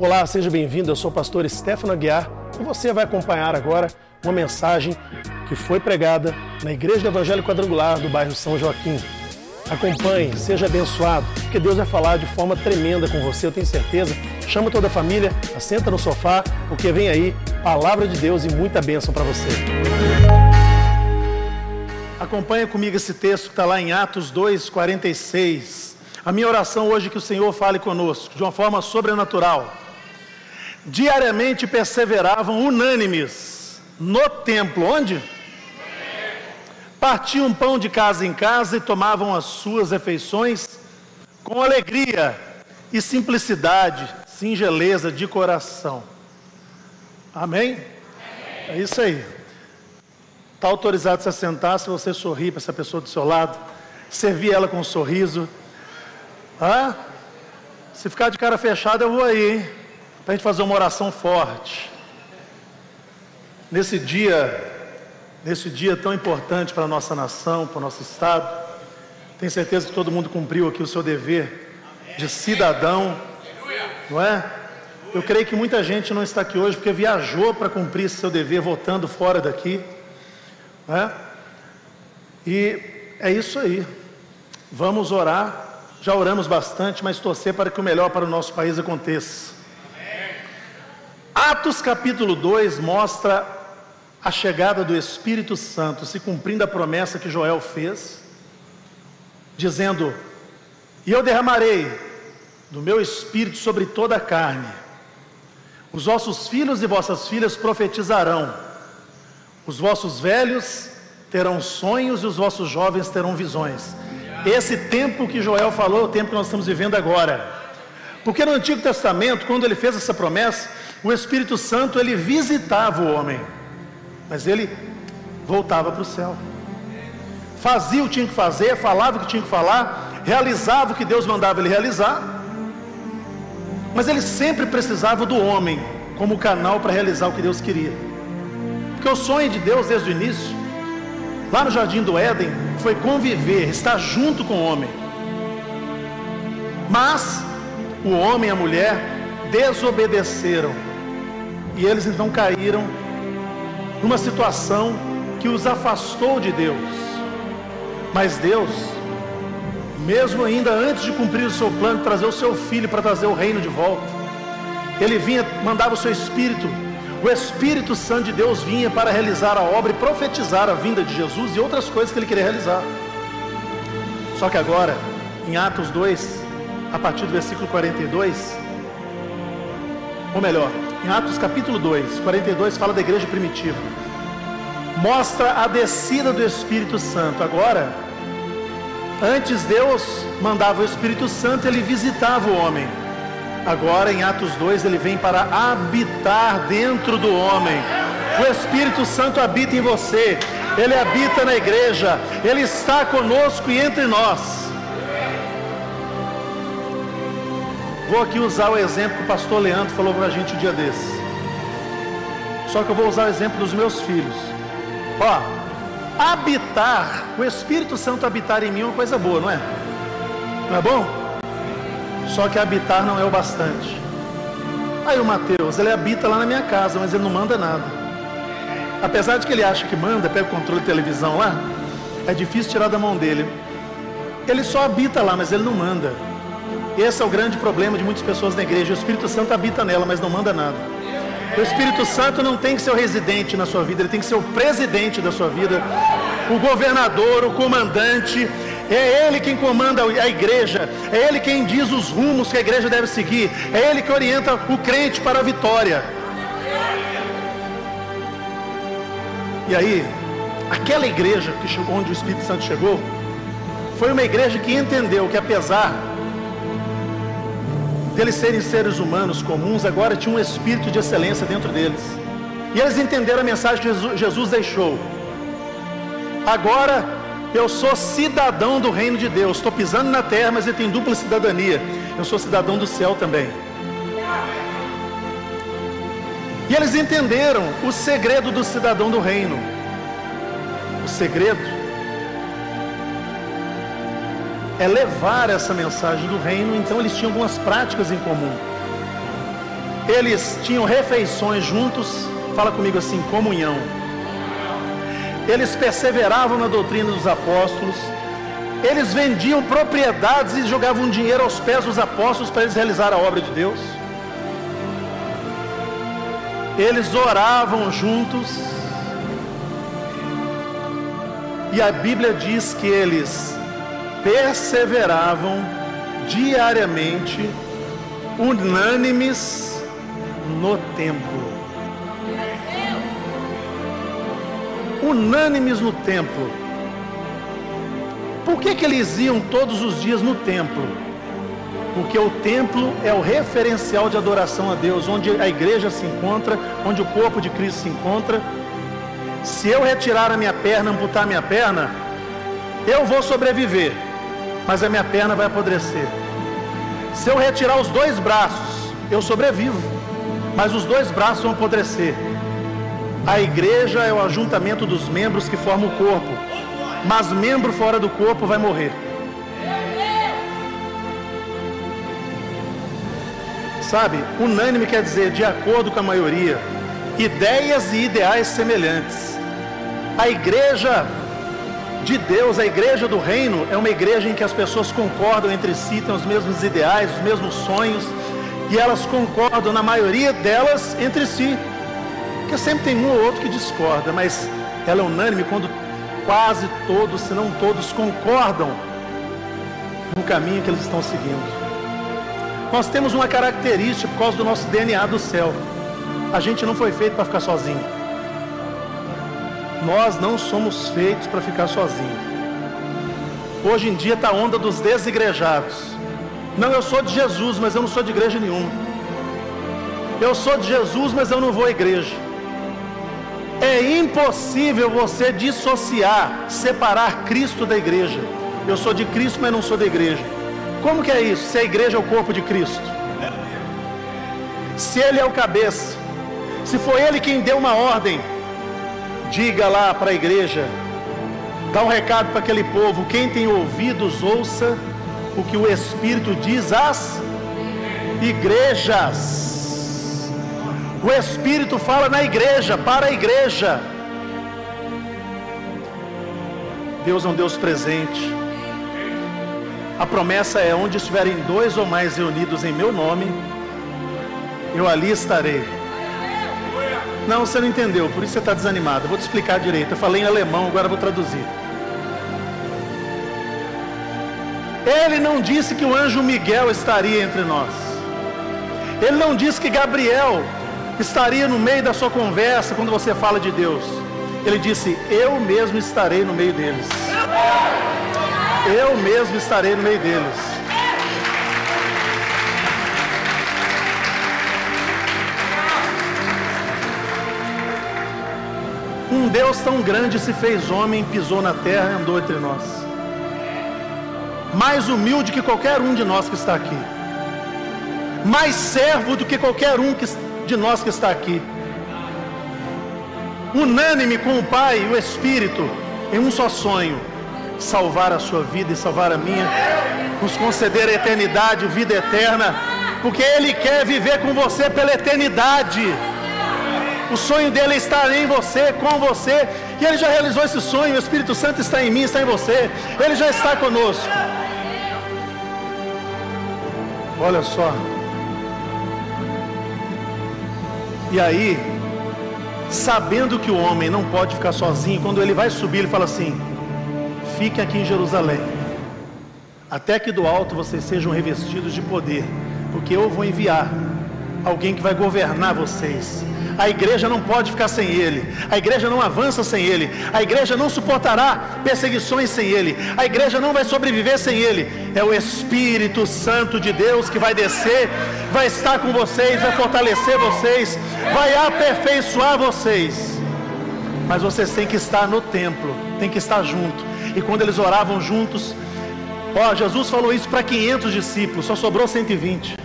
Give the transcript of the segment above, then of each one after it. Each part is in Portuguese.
Olá, seja bem-vindo. Eu sou o pastor Stefano Aguiar e você vai acompanhar agora uma mensagem que foi pregada na Igreja do Evangelho Quadrangular do bairro São Joaquim. Acompanhe, seja abençoado, porque Deus vai falar de forma tremenda com você, eu tenho certeza. Chama toda a família, assenta no sofá, porque vem aí palavra de Deus e muita bênção para você. Acompanha comigo esse texto que está lá em Atos 2, 46. A minha oração hoje é que o Senhor fale conosco de uma forma sobrenatural diariamente perseveravam unânimes no templo, onde? Partiam pão de casa em casa e tomavam as suas refeições com alegria e simplicidade, singeleza de coração. Amém? É isso aí. Está autorizado a se sentar se você sorrir para essa pessoa do seu lado, servir ela com um sorriso. Ah, se ficar de cara fechada, eu vou aí, hein? Para a gente fazer uma oração forte. Nesse dia, nesse dia tão importante para a nossa nação, para o nosso Estado, tenho certeza que todo mundo cumpriu aqui o seu dever de cidadão, não é? Eu creio que muita gente não está aqui hoje porque viajou para cumprir seu dever votando fora daqui, não é? E é isso aí. Vamos orar. Já oramos bastante, mas torcer para que o melhor para o nosso país aconteça. Atos capítulo 2 mostra a chegada do Espírito Santo, se cumprindo a promessa que Joel fez, dizendo: E eu derramarei do meu espírito sobre toda a carne. Os vossos filhos e vossas filhas profetizarão. Os vossos velhos terão sonhos e os vossos jovens terão visões. Esse tempo que Joel falou é o tempo que nós estamos vivendo agora. Porque no Antigo Testamento, quando ele fez essa promessa, o Espírito Santo ele visitava o homem, mas ele voltava para o céu. Fazia o que tinha que fazer, falava o que tinha que falar, realizava o que Deus mandava ele realizar, mas ele sempre precisava do homem como canal para realizar o que Deus queria. Porque o sonho de Deus desde o início, lá no jardim do Éden, foi conviver, estar junto com o homem. Mas o homem e a mulher desobedeceram e eles então caíram numa situação que os afastou de Deus. Mas Deus, mesmo ainda antes de cumprir o seu plano, trazer o seu filho para trazer o reino de volta, ele vinha, mandava o seu espírito, o Espírito Santo de Deus vinha para realizar a obra e profetizar a vinda de Jesus e outras coisas que ele queria realizar. Só que agora, em Atos 2, a partir do versículo 42, ou melhor, em Atos capítulo 2, 42 fala da igreja primitiva. Mostra a descida do Espírito Santo. Agora, antes Deus mandava o Espírito Santo, ele visitava o homem. Agora em Atos 2 ele vem para habitar dentro do homem. O Espírito Santo habita em você, ele habita na igreja, ele está conosco e entre nós. Vou aqui usar o exemplo que o pastor Leandro falou para a gente um dia desse. Só que eu vou usar o exemplo dos meus filhos. Ó, habitar, o Espírito Santo habitar em mim é uma coisa boa, não é? Não é bom? Só que habitar não é o bastante. Aí o Mateus, ele habita lá na minha casa, mas ele não manda nada. Apesar de que ele acha que manda, pega o controle de televisão lá, é difícil tirar da mão dele. Ele só habita lá, mas ele não manda. Esse é o grande problema de muitas pessoas na igreja. O Espírito Santo habita nela, mas não manda nada. O Espírito Santo não tem que ser o residente na sua vida, ele tem que ser o presidente da sua vida, o governador, o comandante. É Ele quem comanda a igreja, é Ele quem diz os rumos que a igreja deve seguir, é Ele que orienta o crente para a vitória. E aí, aquela igreja onde o Espírito Santo chegou, foi uma igreja que entendeu que apesar deles serem seres humanos comuns, agora tinha um espírito de excelência dentro deles. E eles entenderam a mensagem que Jesus deixou. Agora eu sou cidadão do reino de Deus. Estou pisando na terra, mas eu tenho dupla cidadania. Eu sou cidadão do céu também. E eles entenderam o segredo do cidadão do reino. O segredo é levar essa mensagem do reino, então eles tinham algumas práticas em comum. Eles tinham refeições juntos, fala comigo assim, comunhão. Eles perseveravam na doutrina dos apóstolos. Eles vendiam propriedades e jogavam dinheiro aos pés dos apóstolos para eles realizar a obra de Deus. Eles oravam juntos. E a Bíblia diz que eles perseveravam diariamente, unânimes no templo. Unânimes no templo. Por que, que eles iam todos os dias no templo? Porque o templo é o referencial de adoração a Deus, onde a igreja se encontra, onde o corpo de Cristo se encontra. Se eu retirar a minha perna, amputar a minha perna, eu vou sobreviver mas a minha perna vai apodrecer. Se eu retirar os dois braços, eu sobrevivo, mas os dois braços vão apodrecer. A igreja é o ajuntamento dos membros que formam o corpo, mas membro fora do corpo vai morrer. Sabe, unânime quer dizer de acordo com a maioria, ideias e ideais semelhantes. A igreja de Deus, a igreja do reino é uma igreja em que as pessoas concordam entre si, têm os mesmos ideais, os mesmos sonhos, e elas concordam, na maioria delas, entre si. Porque sempre tem um ou outro que discorda, mas ela é unânime quando quase todos, se não todos, concordam no caminho que eles estão seguindo. Nós temos uma característica por causa do nosso DNA do céu. A gente não foi feito para ficar sozinho. Nós não somos feitos para ficar sozinhos. Hoje em dia está a onda dos desigrejados. Não, eu sou de Jesus, mas eu não sou de igreja nenhuma. Eu sou de Jesus, mas eu não vou à igreja. É impossível você dissociar, separar Cristo da igreja. Eu sou de Cristo, mas não sou da igreja. Como que é isso? Se a igreja é o corpo de Cristo. Se ele é o cabeça. Se foi ele quem deu uma ordem diga lá para a igreja, dá um recado para aquele povo: quem tem ouvidos, ouça o que o Espírito diz às igrejas. O Espírito fala na igreja, para a igreja. Deus é um Deus presente. A promessa é: onde estiverem dois ou mais reunidos em meu nome, eu ali estarei. Não, você não entendeu, por isso você está desanimado. Vou te explicar direito. Eu falei em alemão, agora vou traduzir. Ele não disse que o anjo Miguel estaria entre nós. Ele não disse que Gabriel estaria no meio da sua conversa quando você fala de Deus. Ele disse: Eu mesmo estarei no meio deles. Eu mesmo estarei no meio deles. Deus tão grande se fez homem, pisou na terra e andou entre nós. Mais humilde que qualquer um de nós que está aqui. Mais servo do que qualquer um de nós que está aqui. Unânime com o Pai e o Espírito, em um só sonho: salvar a sua vida e salvar a minha, nos conceder a eternidade, vida eterna, porque Ele quer viver com você pela eternidade. O sonho dele é estar em você, com você. E ele já realizou esse sonho. O Espírito Santo está em mim, está em você. Ele já está conosco. Olha só. E aí, sabendo que o homem não pode ficar sozinho, quando ele vai subir, ele fala assim: Fiquem aqui em Jerusalém, até que do alto vocês sejam revestidos de poder, porque eu vou enviar alguém que vai governar vocês a igreja não pode ficar sem ele. A igreja não avança sem ele. A igreja não suportará perseguições sem ele. A igreja não vai sobreviver sem ele. É o Espírito Santo de Deus que vai descer, vai estar com vocês, vai fortalecer vocês, vai aperfeiçoar vocês. Mas vocês têm que estar no templo, têm que estar junto. E quando eles oravam juntos, ó, Jesus falou isso para 500 discípulos, só sobrou 120.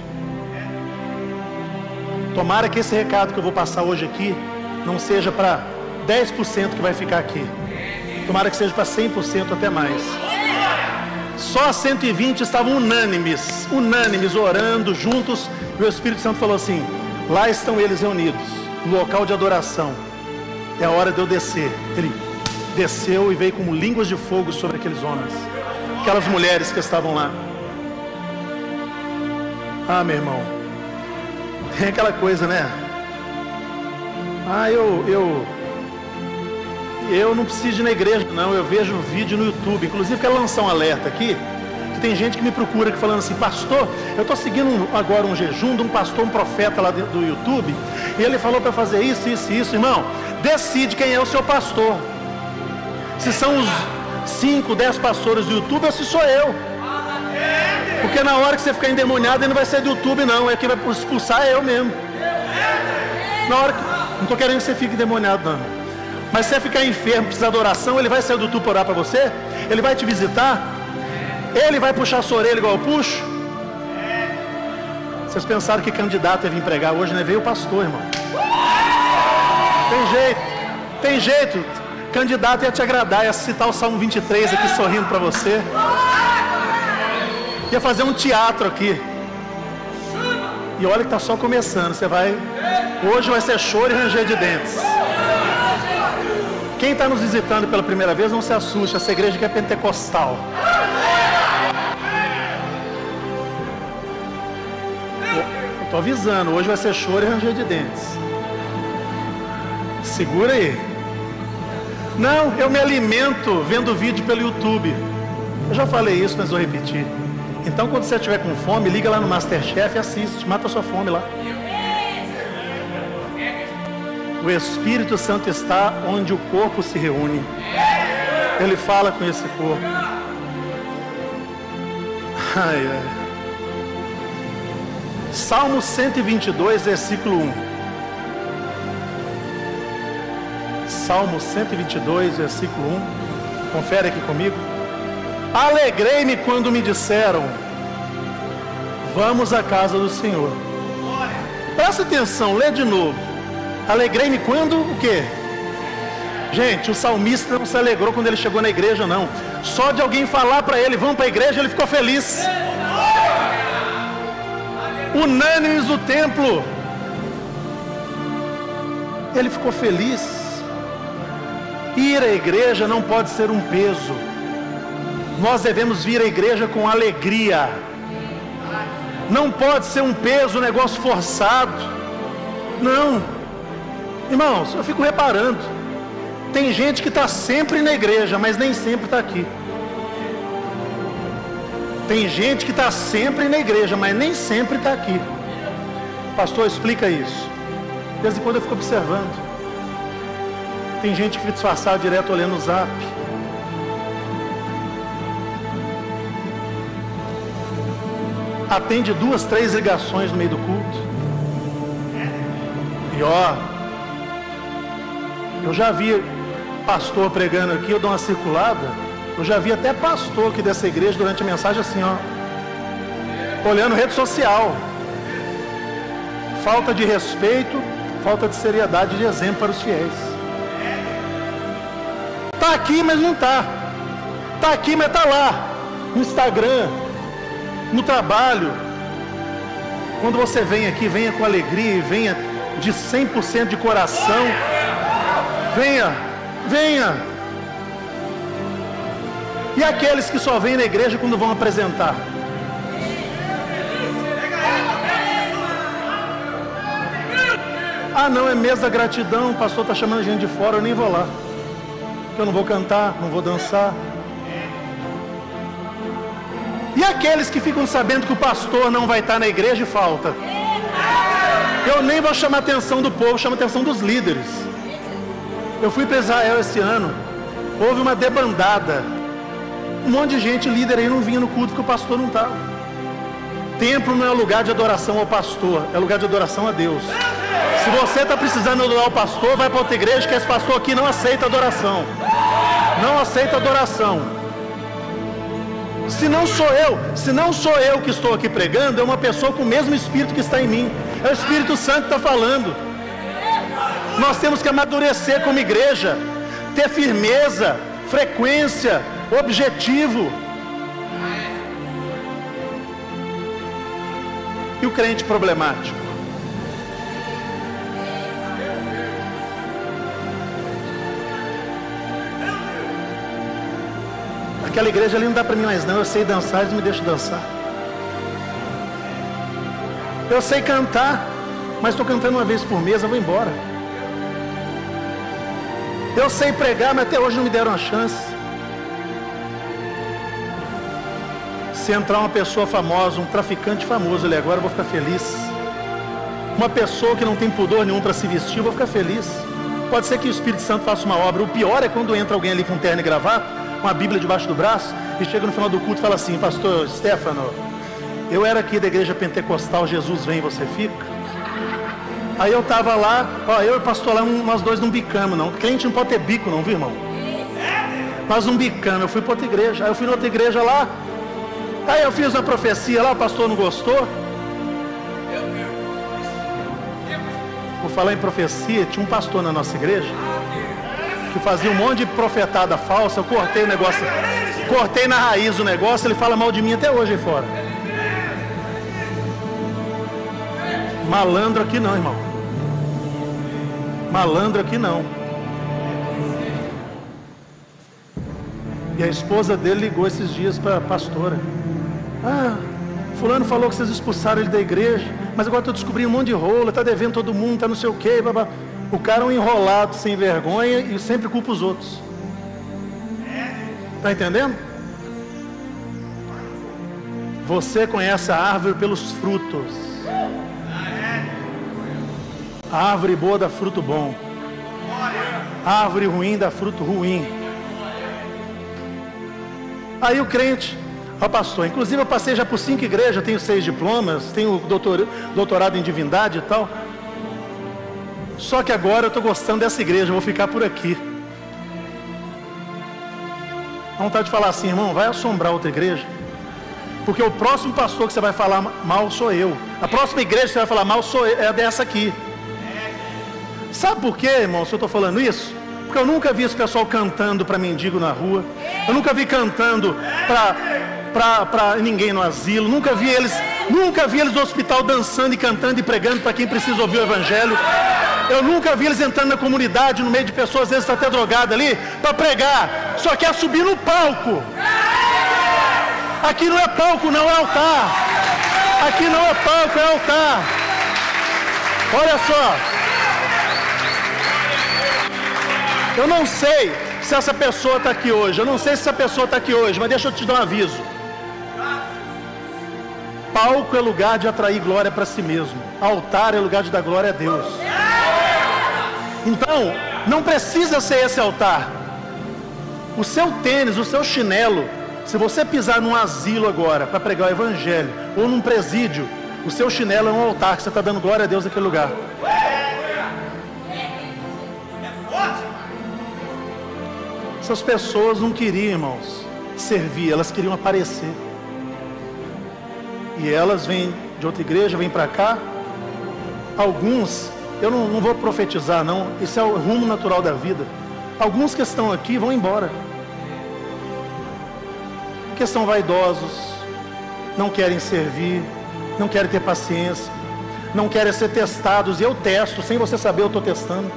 Tomara que esse recado que eu vou passar hoje aqui não seja para 10% que vai ficar aqui. Tomara que seja para 100% até mais. Só 120 estavam unânimes, unânimes, orando juntos. E o Espírito Santo falou assim: Lá estão eles reunidos, no local de adoração. É a hora de eu descer. Ele desceu e veio como línguas de fogo sobre aqueles homens, aquelas mulheres que estavam lá. Ah, meu irmão, tem aquela coisa, né? Ah, eu, eu, eu não preciso ir na igreja, não. Eu vejo vídeo no YouTube. Inclusive, quero lançar um alerta aqui tem gente que me procura que falando assim, pastor, eu estou seguindo agora um jejum de um pastor, um profeta lá do YouTube, e ele falou para fazer isso, isso isso, irmão. Decide quem é o seu pastor. Se são os 5, 10 pastores do YouTube ou se sou eu. Porque na hora que você ficar endemoniado, ele não vai ser do YouTube, não. É que vai expulsar eu mesmo. Na hora que. Não estou querendo que você fique endemoniado, não. Mas se você ficar enfermo, precisar de oração, ele vai sair do YouTube para orar para você? Ele vai te visitar? Ele vai puxar a sua orelha igual eu puxo? Vocês pensaram que candidato ia vir pregar hoje, né? Veio o pastor, irmão. Tem jeito, tem jeito. Candidato ia te agradar, ia citar o Salmo 23 aqui sorrindo para você. Ia fazer um teatro aqui. E olha que está só começando. Você vai. Hoje vai ser choro e ranger de dentes. Quem está nos visitando pela primeira vez, não se assuste. Essa igreja aqui é pentecostal. Estou avisando, hoje vai ser choro e ranger de dentes. Segura aí. Não, eu me alimento vendo vídeo pelo YouTube. Eu já falei isso, mas vou repetir. Então, quando você estiver com fome, liga lá no Masterchef e assiste. Mata a sua fome lá. O Espírito Santo está onde o corpo se reúne. Ele fala com esse corpo. Ai, ai. Salmo 122, versículo 1. Salmo 122, versículo 1. Confere aqui comigo. Alegrei-me quando me disseram: Vamos à casa do Senhor. Presta atenção, lê de novo. Alegrei-me quando o quê? Gente, o salmista não se alegrou quando ele chegou na igreja, não. Só de alguém falar para ele, vamos para a igreja, ele ficou feliz unânimes do templo. Ele ficou feliz. Ir à igreja não pode ser um peso. Nós devemos vir à igreja com alegria. Não pode ser um peso, um negócio forçado. Não. Irmãos, eu fico reparando. Tem gente que está sempre na igreja, mas nem sempre está aqui. Tem gente que está sempre na igreja, mas nem sempre está aqui. Pastor, explica isso. De vez em quando eu fico observando. Tem gente que fica disfarçado direto olhando o zap. Atende duas, três ligações no meio do culto. E ó, eu já vi pastor pregando aqui, eu dou uma circulada. Eu já vi até pastor aqui dessa igreja durante a mensagem assim, ó. Olhando rede social. Falta de respeito, falta de seriedade de exemplo para os fiéis. Tá aqui, mas não tá. Tá aqui, mas tá lá. Instagram, no trabalho. Quando você vem aqui, venha com alegria e venha de 100% de coração. Venha, venha e aqueles que só vêm na igreja quando vão apresentar? Ah, não, é mês da gratidão, o pastor está chamando gente de fora, eu nem vou lá. Eu não vou cantar, não vou dançar. Aqueles que ficam sabendo que o pastor não vai estar na igreja e falta? Eu nem vou chamar a atenção do povo, chamo a atenção dos líderes. Eu fui para Israel esse ano, houve uma debandada um monte de gente, líder aí, não vinha no culto que o pastor não estava. Templo não é lugar de adoração ao pastor, é lugar de adoração a Deus. Se você está precisando adorar o pastor, vai para outra igreja que esse pastor aqui não aceita adoração. Não aceita adoração. Se não sou eu, se não sou eu que estou aqui pregando, é uma pessoa com o mesmo Espírito que está em mim. É o Espírito Santo que está falando. Nós temos que amadurecer como igreja, ter firmeza, frequência, objetivo. E o crente problemático? Aquela igreja ali não dá para mim mais não. Eu sei dançar, eles me deixam dançar. Eu sei cantar, mas estou cantando uma vez por mês, eu vou embora. Eu sei pregar, mas até hoje não me deram a chance. Se entrar uma pessoa famosa, um traficante famoso ali agora, eu vou ficar feliz. Uma pessoa que não tem pudor nenhum para se vestir, eu vou ficar feliz. Pode ser que o Espírito Santo faça uma obra. O pior é quando entra alguém ali com terno e gravata, com a Bíblia debaixo do braço, e chega no final do culto e fala assim, pastor Stefano, eu era aqui da igreja pentecostal, Jesus vem, você fica. Aí eu tava lá, ó, eu e o pastor lá, nós dois não bicamos, não. Crente não pode ter bico, não, viu, irmão? Nós não bicamos, eu fui para outra igreja. Aí eu fui na outra igreja lá, aí eu fiz uma profecia lá, o pastor não gostou. Por falar em profecia, tinha um pastor na nossa igreja que fazia um monte de profetada falsa. Eu cortei o negócio, cortei na raiz o negócio. Ele fala mal de mim até hoje aí fora. Malandro aqui não, irmão. Malandro aqui não. E a esposa dele ligou esses dias para a pastora. Ah, fulano falou que vocês expulsaram ele da igreja, mas agora estou descobrindo um monte de rola, está devendo todo mundo, está não sei o quê, babá. O cara é um enrolado sem vergonha e sempre culpa os outros. Está entendendo? Você conhece a árvore pelos frutos. A árvore boa dá fruto bom. A árvore ruim dá fruto ruim. Aí o crente, ó pastor, inclusive eu passei já por cinco igrejas, tenho seis diplomas, tenho doutor, doutorado em divindade e tal. Só que agora eu estou gostando dessa igreja, vou ficar por aqui. A vontade de falar assim, irmão, vai assombrar outra igreja. Porque o próximo pastor que você vai falar mal sou eu. A próxima igreja que você vai falar mal sou eu, é dessa aqui. Sabe por quê, irmão, se eu estou falando isso? Porque eu nunca vi esse pessoal cantando para mendigo na rua. Eu nunca vi cantando para ninguém no asilo. Nunca vi eles, nunca vi eles no hospital dançando e cantando e pregando para quem precisa ouvir o evangelho. Eu nunca vi eles entrando na comunidade, no meio de pessoas, às vezes está até drogada ali, para pregar. Só quer subir no palco. Aqui não é palco, não é altar. Aqui não é palco, é altar. Olha só. Eu não sei se essa pessoa está aqui hoje. Eu não sei se essa pessoa está aqui hoje, mas deixa eu te dar um aviso. Palco é lugar de atrair glória para si mesmo. Altar é lugar de dar glória a Deus. Então, não precisa ser esse altar. O seu tênis, o seu chinelo, se você pisar num asilo agora para pregar o evangelho, ou num presídio, o seu chinelo é um altar que você está dando glória a Deus naquele lugar. Essas pessoas não queriam, irmãos, servir, elas queriam aparecer. E elas vêm de outra igreja, vêm para cá. Alguns, eu não, não vou profetizar, não, isso é o rumo natural da vida. Alguns que estão aqui vão embora. Porque são vaidosos, não querem servir, não querem ter paciência, não querem ser testados. E eu testo, sem você saber, eu estou testando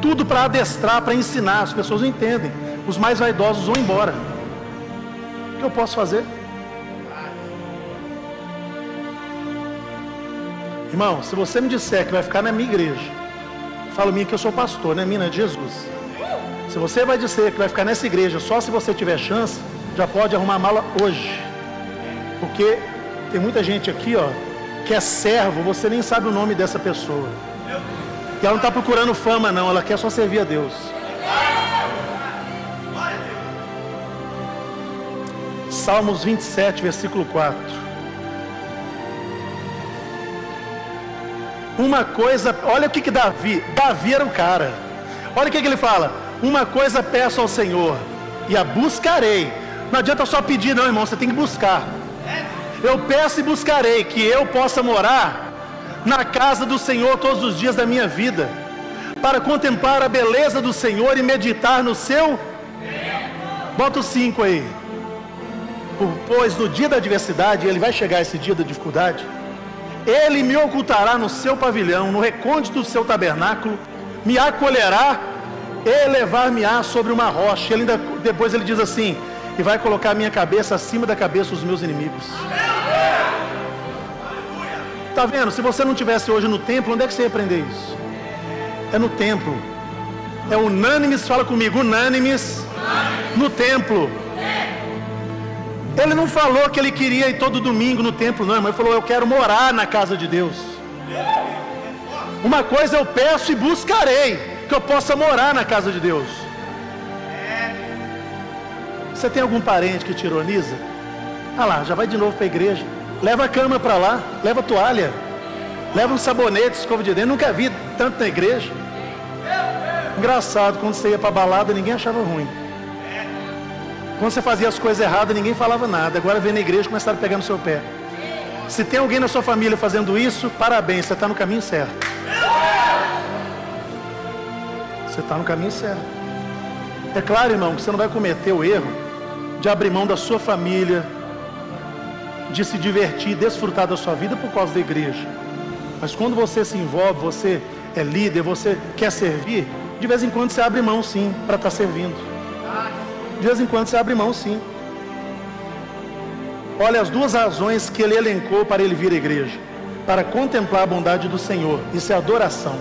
tudo para adestrar, para ensinar. As pessoas não entendem. Os mais vaidosos vão embora. O que eu posso fazer? Irmão, se você me disser que vai ficar na minha igreja, falo minha que eu sou pastor, né? Minha de Jesus. Se você vai dizer que vai ficar nessa igreja só se você tiver chance, já pode arrumar a mala hoje. Porque tem muita gente aqui, ó, que é servo, você nem sabe o nome dessa pessoa. Que ela não está procurando fama, não, ela quer só servir a Deus. Salmos 27, versículo 4. Uma coisa, olha o que, que Davi, Davi era o cara. Olha o que, que ele fala: Uma coisa peço ao Senhor, e a buscarei. Não adianta só pedir, não, irmão, você tem que buscar. Eu peço e buscarei que eu possa morar na casa do Senhor todos os dias da minha vida, para contemplar a beleza do Senhor e meditar no seu. Bota o 5 aí. Pois no dia da adversidade, ele vai chegar esse dia da dificuldade, ele me ocultará no seu pavilhão, no recôndito do seu tabernáculo, me acolherá elevar-me-á sobre uma rocha. Ele ainda, depois ele diz assim: e vai colocar a minha cabeça acima da cabeça dos meus inimigos. Tá vendo? Se você não tivesse hoje no templo, onde é que você ia aprender isso? É no templo. É unânimes, fala comigo, unânimes no templo. Ele não falou que ele queria ir todo domingo no templo, não, mas ele falou: Eu quero morar na casa de Deus. Uma coisa eu peço e buscarei, que eu possa morar na casa de Deus. Você tem algum parente que te ironiza? Ah lá, já vai de novo para a igreja. Leva a cama para lá, leva a toalha, leva um sabonete, escova de dentro. Nunca vi tanto na igreja. Engraçado, quando você ia para balada, ninguém achava ruim. Quando você fazia as coisas erradas, ninguém falava nada. Agora vem na igreja e começaram a pegar no seu pé. Se tem alguém na sua família fazendo isso, parabéns, você está no caminho certo. Você está no caminho certo. É claro, irmão, que você não vai cometer o erro de abrir mão da sua família, de se divertir, desfrutar da sua vida por causa da igreja. Mas quando você se envolve, você é líder, você quer servir, de vez em quando você abre mão sim para estar tá servindo. De vez em quando você abre mão sim. Olha as duas razões que ele elencou para ele vir à igreja: para contemplar a bondade do Senhor, isso é adoração.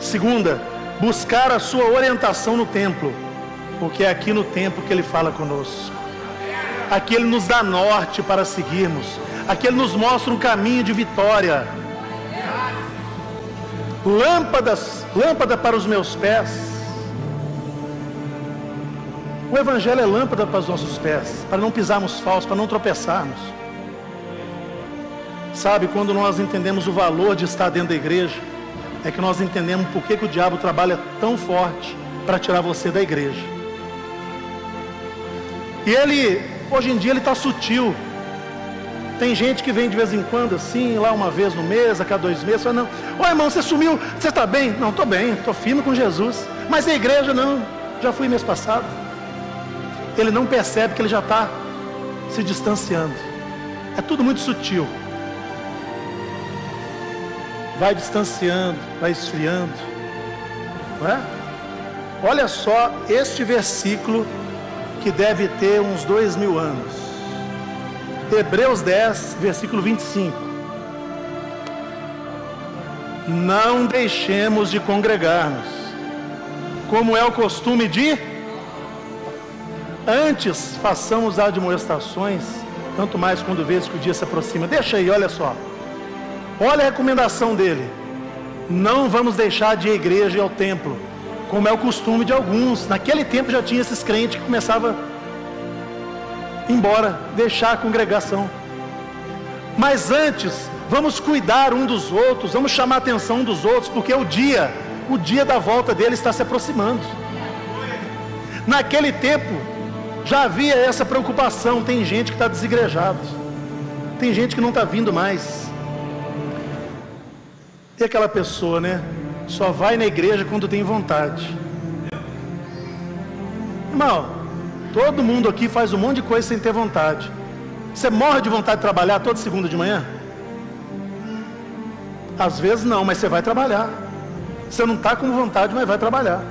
Segunda, buscar a sua orientação no templo porque é aqui no tempo que Ele fala conosco. Aqui Ele nos dá norte para seguirmos. Aqui Ele nos mostra um caminho de vitória. Lâmpadas, lâmpada para os meus pés. O Evangelho é lâmpada para os nossos pés, para não pisarmos falsos, para não tropeçarmos. Sabe, quando nós entendemos o valor de estar dentro da igreja, é que nós entendemos por que, que o diabo trabalha tão forte para tirar você da igreja. E ele, hoje em dia, ele está sutil. Tem gente que vem de vez em quando, assim, lá uma vez no mês, a cada dois meses, fala, não, ô irmão, você sumiu, você está bem? Não, estou bem, estou firme com Jesus. Mas a igreja não, já fui mês passado. Ele não percebe que ele já está se distanciando. É tudo muito sutil. Vai distanciando, vai esfriando. Não é? Olha só este versículo que deve ter uns dois mil anos. Hebreus 10, versículo 25. Não deixemos de congregar-nos, como é o costume de. Antes façamos admoestações, tanto mais quando vês que o dia se aproxima. Deixa aí, olha só. Olha a recomendação dele. Não vamos deixar de ir à igreja e ao templo como é o costume de alguns. Naquele tempo já tinha esses crentes que começavam embora, deixar a congregação. Mas antes, vamos cuidar um dos outros, vamos chamar a atenção um dos outros, porque o dia, o dia da volta dele está se aproximando. Naquele tempo, já havia essa preocupação. Tem gente que está desigrejado, tem gente que não está vindo mais. E aquela pessoa, né? só vai na igreja quando tem vontade. Irmão, todo mundo aqui faz um monte de coisa sem ter vontade. Você morre de vontade de trabalhar toda segunda de manhã? Às vezes não, mas você vai trabalhar. Você não está com vontade, mas vai trabalhar.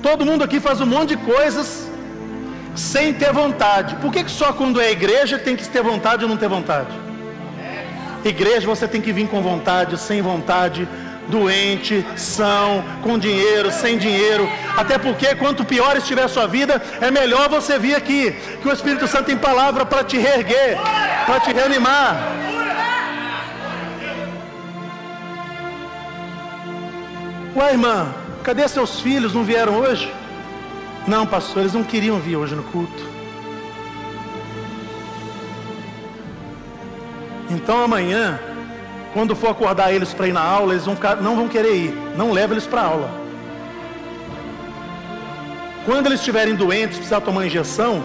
Todo mundo aqui faz um monte de coisas sem ter vontade. Por que, que só quando é igreja tem que ter vontade ou não ter vontade? Igreja você tem que vir com vontade, sem vontade, doente, são, com dinheiro, sem dinheiro. Até porque quanto pior estiver a sua vida, é melhor você vir aqui, que o Espírito Santo tem palavra para te reerguer, para te reanimar. Ué, irmã, cadê seus filhos? Não vieram hoje? Não, pastor, eles não queriam vir hoje no culto. Então amanhã quando for acordar eles para ir na aula, eles vão ficar, não vão querer ir. Não leva eles para a aula. Quando eles estiverem doentes, precisar tomar injeção,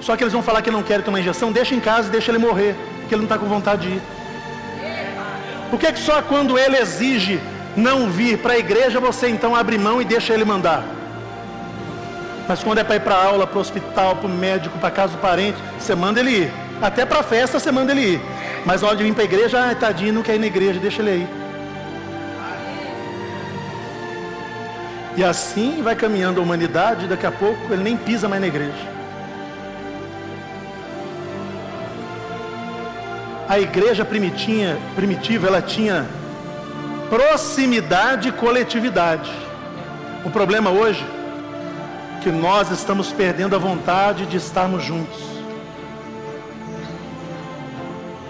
só que eles vão falar que não querem tomar injeção, deixa em casa e deixa ele morrer, porque ele não está com vontade de ir. Por que, que só quando ele exige não vir para a igreja, você então abre mão e deixa ele mandar? Mas quando é para ir para aula, para o hospital, para o médico, para casa do parente, você manda ele ir. Até para festa você manda ele ir. Mas na hora de vir para a igreja, ah, tadinho, não quer ir na igreja, deixa ele aí. E assim vai caminhando a humanidade, daqui a pouco ele nem pisa mais na igreja. A igreja primitinha, primitiva, ela tinha proximidade e coletividade. O problema hoje que nós estamos perdendo a vontade de estarmos juntos.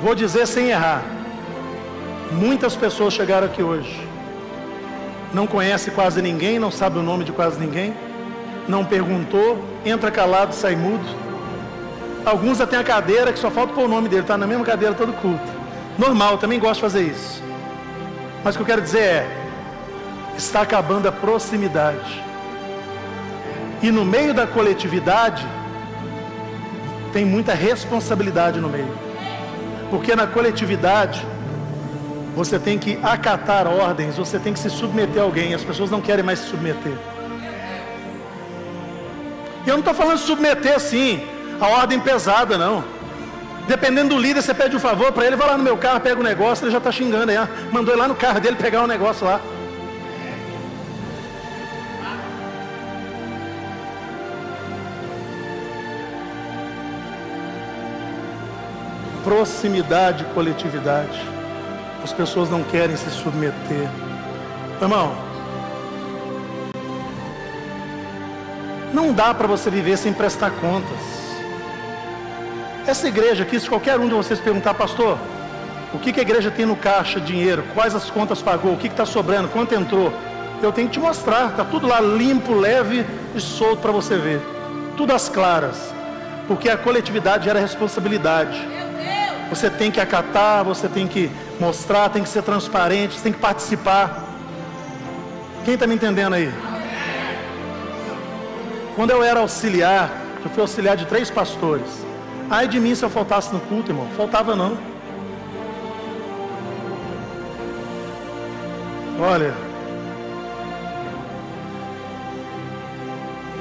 Vou dizer sem errar. Muitas pessoas chegaram aqui hoje não conhece quase ninguém, não sabe o nome de quase ninguém, não perguntou, entra calado, sai mudo. Alguns até a cadeira que só falta pôr o nome dele, está na mesma cadeira todo culto. Normal, também gosto de fazer isso. Mas o que eu quero dizer é, está acabando a proximidade. E no meio da coletividade, tem muita responsabilidade no meio. Porque na coletividade, você tem que acatar ordens, você tem que se submeter a alguém. As pessoas não querem mais se submeter. E eu não estou falando submeter assim, a ordem pesada, não. Dependendo do líder, você pede um favor para ele, vai lá no meu carro, pega o um negócio, ele já está xingando aí. Ah, mandou ele lá no carro dele pegar um negócio lá. Proximidade, coletividade. As pessoas não querem se submeter. Irmão, não dá para você viver sem prestar contas. Essa igreja aqui, se qualquer um de vocês perguntar, pastor, o que, que a igreja tem no caixa, dinheiro, quais as contas pagou, o que está sobrando, quanto entrou, eu tenho que te mostrar, está tudo lá limpo, leve e solto para você ver. Tudo às claras. Porque a coletividade era responsabilidade. Você tem que acatar, você tem que mostrar, tem que ser transparente, você tem que participar. Quem está me entendendo aí? Quando eu era auxiliar, eu fui auxiliar de três pastores. Ai de mim se eu faltasse no culto, irmão. Faltava não. Olha,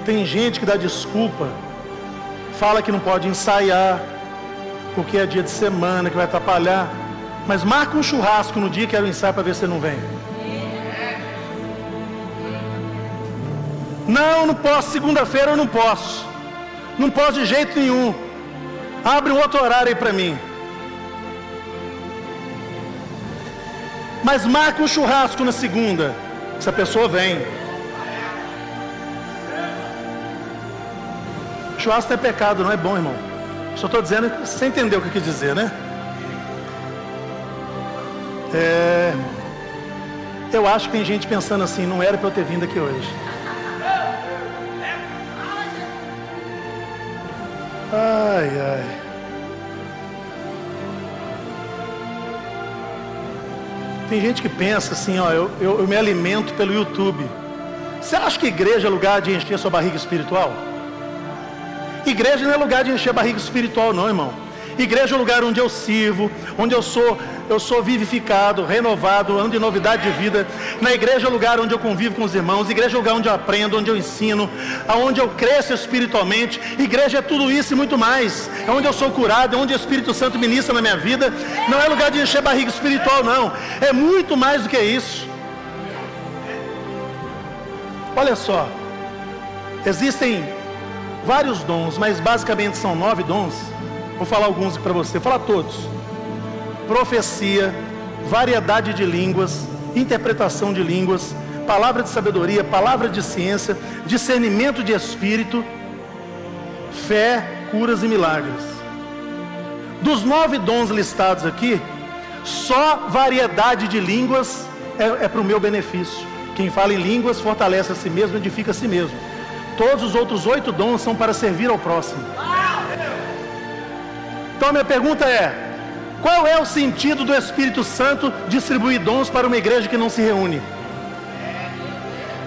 tem gente que dá desculpa, fala que não pode ensaiar, porque é dia de semana que vai atrapalhar. Mas marca um churrasco no dia que era o ensaio para ver se você não vem. Não, não posso, segunda-feira eu não posso. Não posso de jeito nenhum. Abre um outro horário aí para mim. Mas marca um churrasco na segunda. Essa pessoa vem. Churrasco é pecado, não é bom, irmão. Só estou dizendo, você entendeu o que eu quis dizer, né? É, eu acho que tem gente pensando assim, não era para eu ter vindo aqui hoje. Ai, ai. Tem gente que pensa assim, ó, eu, eu, eu me alimento pelo YouTube. Você acha que igreja é lugar de encher sua barriga espiritual? Igreja não é lugar de encher barriga espiritual, não, irmão. Igreja é o lugar onde eu sirvo, onde eu sou, eu sou vivificado, renovado, ando em novidade de vida. Na igreja é o lugar onde eu convivo com os irmãos. Igreja é o lugar onde eu aprendo, onde eu ensino, aonde eu cresço espiritualmente. Igreja é tudo isso e muito mais. É onde eu sou curado, é onde o Espírito Santo ministra na minha vida. Não é lugar de encher barriga espiritual, não. É muito mais do que isso. Olha só, existem vários dons, mas basicamente são nove dons Vou falar alguns para você, vou falar todos. Profecia, variedade de línguas, interpretação de línguas, palavra de sabedoria, palavra de ciência, discernimento de espírito, fé, curas e milagres. Dos nove dons listados aqui, só variedade de línguas é, é para o meu benefício. Quem fala em línguas fortalece a si mesmo, edifica a si mesmo. Todos os outros oito dons são para servir ao próximo. Então minha pergunta é: qual é o sentido do Espírito Santo distribuir dons para uma igreja que não se reúne?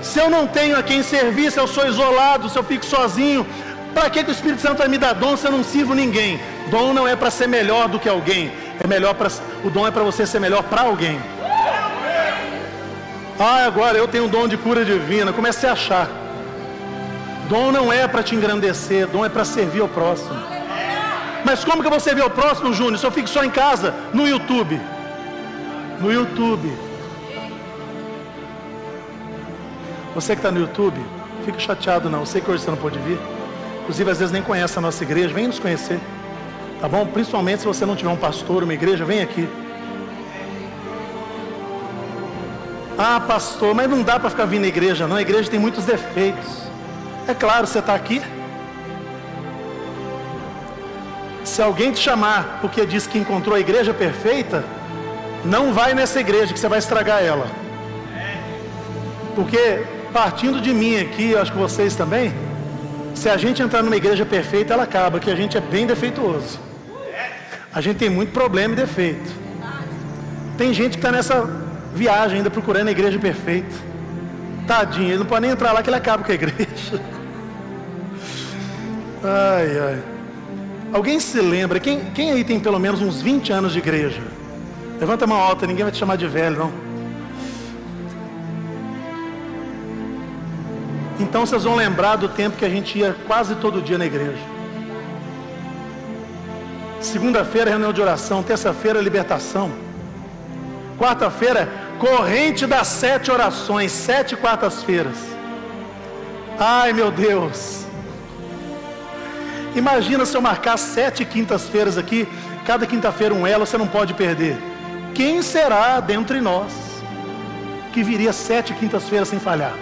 Se eu não tenho a quem servir, se eu sou isolado, se eu fico sozinho, para que, que o Espírito Santo vai me dar dom se eu não sirvo ninguém? Dom não é para ser melhor do que alguém, é melhor para o dom é para você ser melhor para alguém. Ah, agora eu tenho um dom de cura divina. Comecei a achar. Dom não é para te engrandecer, dom é para servir ao próximo. Mas como que você vê o próximo, Júnior? Se eu fico só em casa, no YouTube. No YouTube. Você que está no YouTube, fica chateado não. Eu sei que hoje você não pode vir. Inclusive, às vezes nem conhece a nossa igreja. Vem nos conhecer. Tá bom? Principalmente se você não tiver um pastor, uma igreja, vem aqui. Ah, pastor, mas não dá para ficar vindo na igreja, não. A igreja tem muitos defeitos. É claro, você está aqui. Se alguém te chamar porque diz que encontrou a igreja perfeita, não vai nessa igreja que você vai estragar ela. Porque partindo de mim aqui, acho que vocês também, se a gente entrar numa igreja perfeita, ela acaba, que a gente é bem defeituoso. A gente tem muito problema e defeito. Tem gente que está nessa viagem ainda procurando a igreja perfeita. Tadinho, ele não pode nem entrar lá que ele acaba com a igreja. Ai, ai. Alguém se lembra? Quem, quem aí tem pelo menos uns 20 anos de igreja? Levanta a mão alta, ninguém vai te chamar de velho, não. Então vocês vão lembrar do tempo que a gente ia quase todo dia na igreja. Segunda-feira, reunião de oração. Terça-feira, libertação. Quarta-feira, corrente das sete orações. Sete quartas-feiras. Ai, meu Deus. Imagina se eu marcar sete quintas-feiras aqui. Cada quinta-feira um elo, você não pode perder. Quem será dentre nós que viria sete quintas-feiras sem falhar?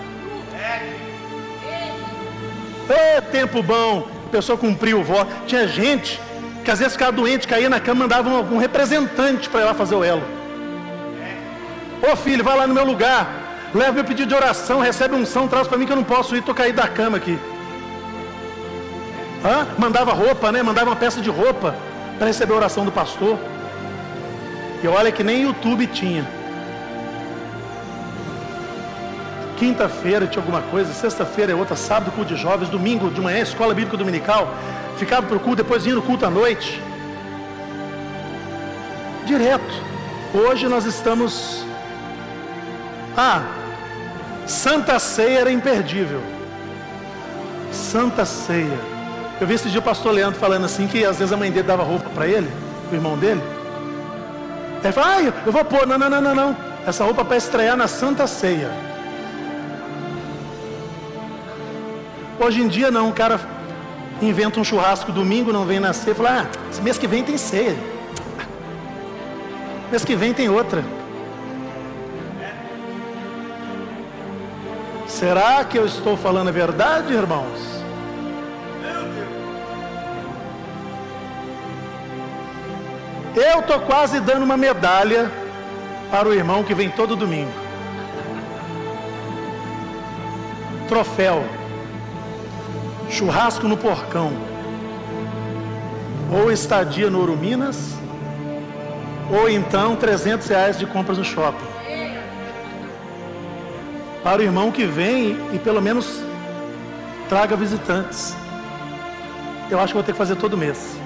É tempo bom, a pessoa cumpriu o voto. Tinha gente que às vezes ficava doente, caía na cama, mandava um, um representante para ir lá fazer o elo. Ô filho, vai lá no meu lugar, leva meu pedido de oração, recebe unção, traz para mim que eu não posso ir, estou caído da cama aqui. Hã? Mandava roupa, né? Mandava uma peça de roupa para receber a oração do pastor. E olha que nem YouTube tinha. Quinta-feira tinha alguma coisa, sexta-feira é outra, sábado culto de jovens, domingo de manhã, escola bíblica dominical ficava para o culto, depois vinha no culto à noite. Direto. Hoje nós estamos. Ah, Santa Ceia era imperdível. Santa Ceia. Eu vi esse dia o pastor Leandro falando assim que às vezes a mãe dele dava roupa para ele, o irmão dele. Ele fala, ah, eu vou pôr, não, não, não, não, não. Essa roupa para estrear na Santa Ceia. Hoje em dia não, o cara inventa um churrasco domingo, não vem nascer, fala, ah, mês que vem tem ceia. Mês que vem tem outra. Será que eu estou falando a verdade, irmãos? Eu estou quase dando uma medalha para o irmão que vem todo domingo. Troféu churrasco no porcão, ou estadia no Ouro Minas, ou então 300 reais de compras no shopping. Para o irmão que vem e pelo menos traga visitantes. Eu acho que vou ter que fazer todo mês.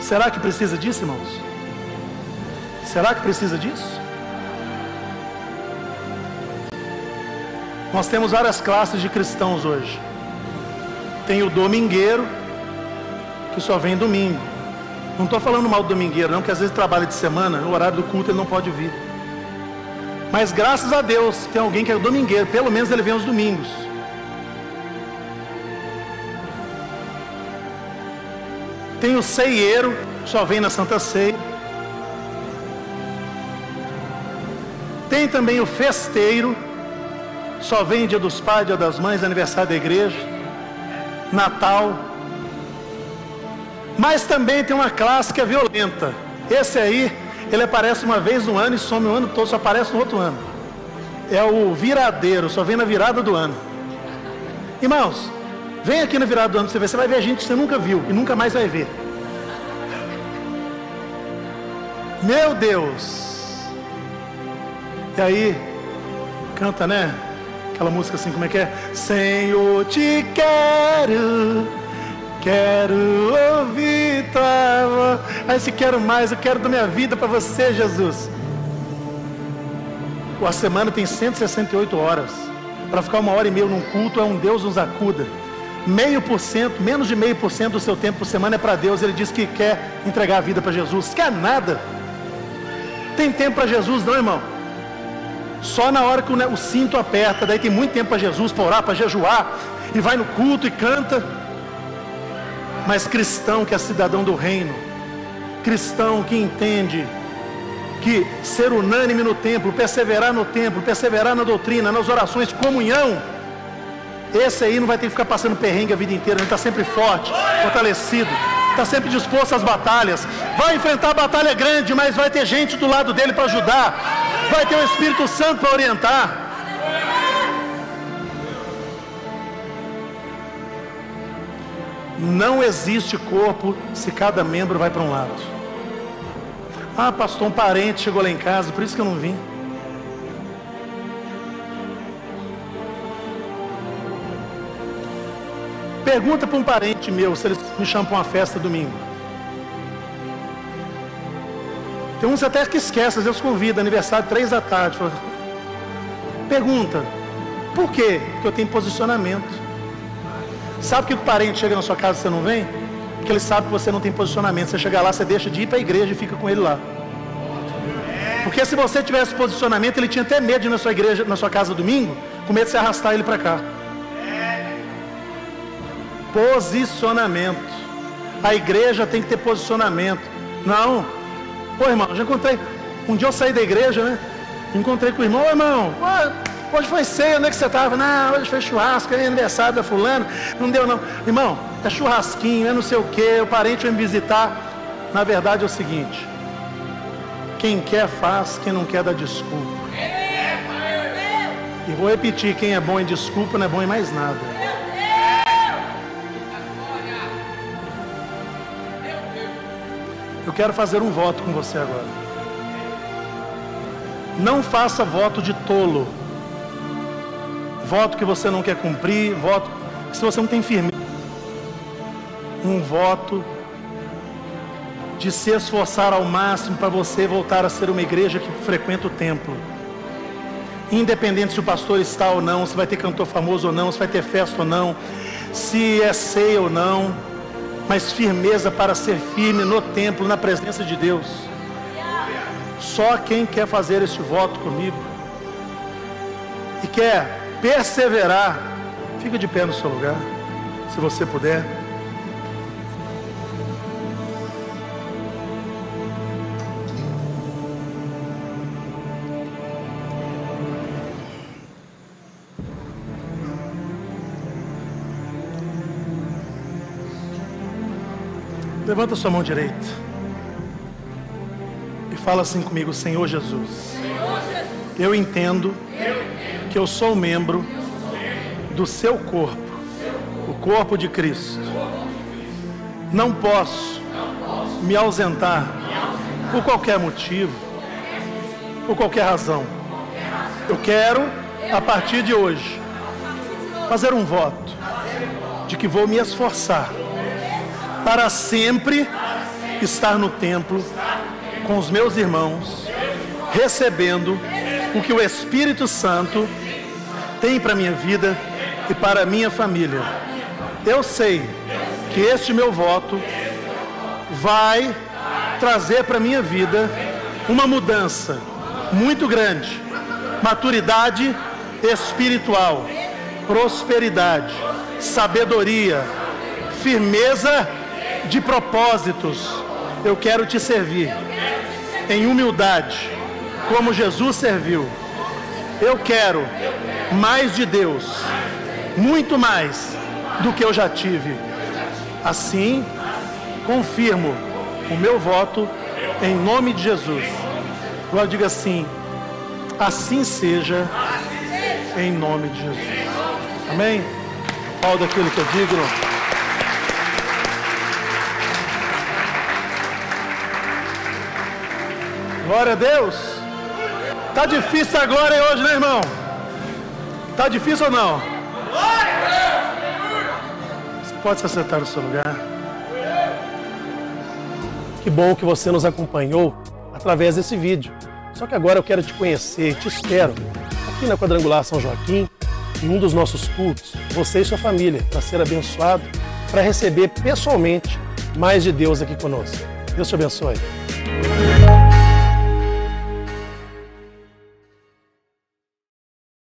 Será que precisa disso, irmãos? Será que precisa disso? Nós temos várias classes de cristãos hoje. Tem o domingueiro, que só vem domingo. Não estou falando mal do domingueiro, não, que às vezes trabalha de semana, no horário do culto ele não pode vir. Mas graças a Deus tem alguém que é domingueiro, pelo menos ele vem aos domingos. Tem o ceieiro, só vem na Santa Ceia. Tem também o festeiro, só vem dia dos pais, dia das mães, aniversário da igreja, Natal. Mas também tem uma que é violenta. Esse aí, ele aparece uma vez no ano e some o ano todo, só aparece no outro ano. É o viradeiro, só vem na virada do ano. Irmãos, vem aqui na virada do ano você ver, você vai ver gente que você nunca viu e nunca mais vai ver. Meu Deus! E aí, canta, né? Aquela música assim, como é que é? Senhor, te quero, quero ouvir tua voz. Aí se quero mais, eu quero da minha vida para você, Jesus. A semana tem 168 horas. Para ficar uma hora e meia num culto é um Deus nos acuda. Meio por cento, menos de meio por cento do seu tempo por semana é para Deus. Ele diz que quer entregar a vida para Jesus. Quer nada. Tem tempo para Jesus, não, irmão? Só na hora que o, cinto aperta, daí tem muito tempo para Jesus, para orar, para jejuar, e vai no culto e canta. Mas cristão que é cidadão do reino, cristão que entende que ser unânime no templo, perseverar no templo, perseverar na doutrina, nas orações, comunhão, esse aí não vai ter que ficar passando perrengue a vida inteira, ele está sempre forte, fortalecido, está sempre disposto às batalhas, vai enfrentar batalha grande, mas vai ter gente do lado dele para ajudar, vai ter o Espírito Santo para orientar. Não existe corpo se cada membro vai para um lado. Ah, pastor, um parente chegou lá em casa, por isso que eu não vim. Pergunta para um parente meu se eles me chamam para uma festa domingo. Tem uns até que esquecem, às vezes convida, aniversário três da tarde. Pergunta, por quê? Porque eu tenho posicionamento. Sabe que o parente chega na sua casa e você não vem? Porque ele sabe que você não tem posicionamento. Você chega lá, você deixa de ir para a igreja e fica com ele lá. Porque se você tivesse posicionamento, ele tinha até medo de ir na sua igreja, na sua casa domingo, com medo de você arrastar ele para cá. Posicionamento. A igreja tem que ter posicionamento. Não. Pô, irmão, já encontrei. Um dia eu saí da igreja, né? Encontrei com o irmão, irmão, hoje foi ceia, onde é que você estava? Não, hoje foi churrasco, é aniversário da fulano. Não deu não. Irmão, é churrasquinho, é não sei o quê, o parente vai me visitar. Na verdade é o seguinte, quem quer faz, quem não quer dá desculpa. E vou repetir, quem é bom em desculpa não é bom em mais nada. Eu quero fazer um voto com você agora. Não faça voto de tolo. Voto que você não quer cumprir, voto que se você não tem firmeza um voto de se esforçar ao máximo para você voltar a ser uma igreja que frequenta o templo. Independente se o pastor está ou não, se vai ter cantor famoso ou não, se vai ter festa ou não, se é ceia ou não, mas firmeza para ser firme no templo, na presença de Deus. Só quem quer fazer esse voto comigo e quer perseverar, fica de pé no seu lugar, se você puder. Levanta sua mão direita. E fala assim comigo, Senhor Jesus. Eu entendo que eu sou membro do seu corpo, o corpo de Cristo. Não posso me ausentar por qualquer motivo, por qualquer razão. Eu quero, a partir de hoje, fazer um voto de que vou me esforçar para sempre estar no templo com os meus irmãos, recebendo o que o Espírito Santo tem para minha vida e para minha família. Eu sei que este meu voto vai trazer para minha vida uma mudança muito grande, maturidade espiritual, prosperidade, sabedoria, firmeza de propósitos, eu quero te servir em humildade, como Jesus serviu. Eu quero mais de Deus, muito mais do que eu já tive. Assim, confirmo o meu voto em nome de Jesus. Agora diga assim: assim seja, em nome de Jesus. Amém? Qual daquilo que eu digo? Glória a Deus. Tá difícil a glória hoje, né, irmão? Tá difícil ou não? Você pode se acertar no seu lugar. Que bom que você nos acompanhou através desse vídeo. Só que agora eu quero te conhecer, te espero aqui na Quadrangular São Joaquim, em um dos nossos cultos, você e sua família, para ser abençoado, para receber pessoalmente mais de Deus aqui conosco. Deus te abençoe.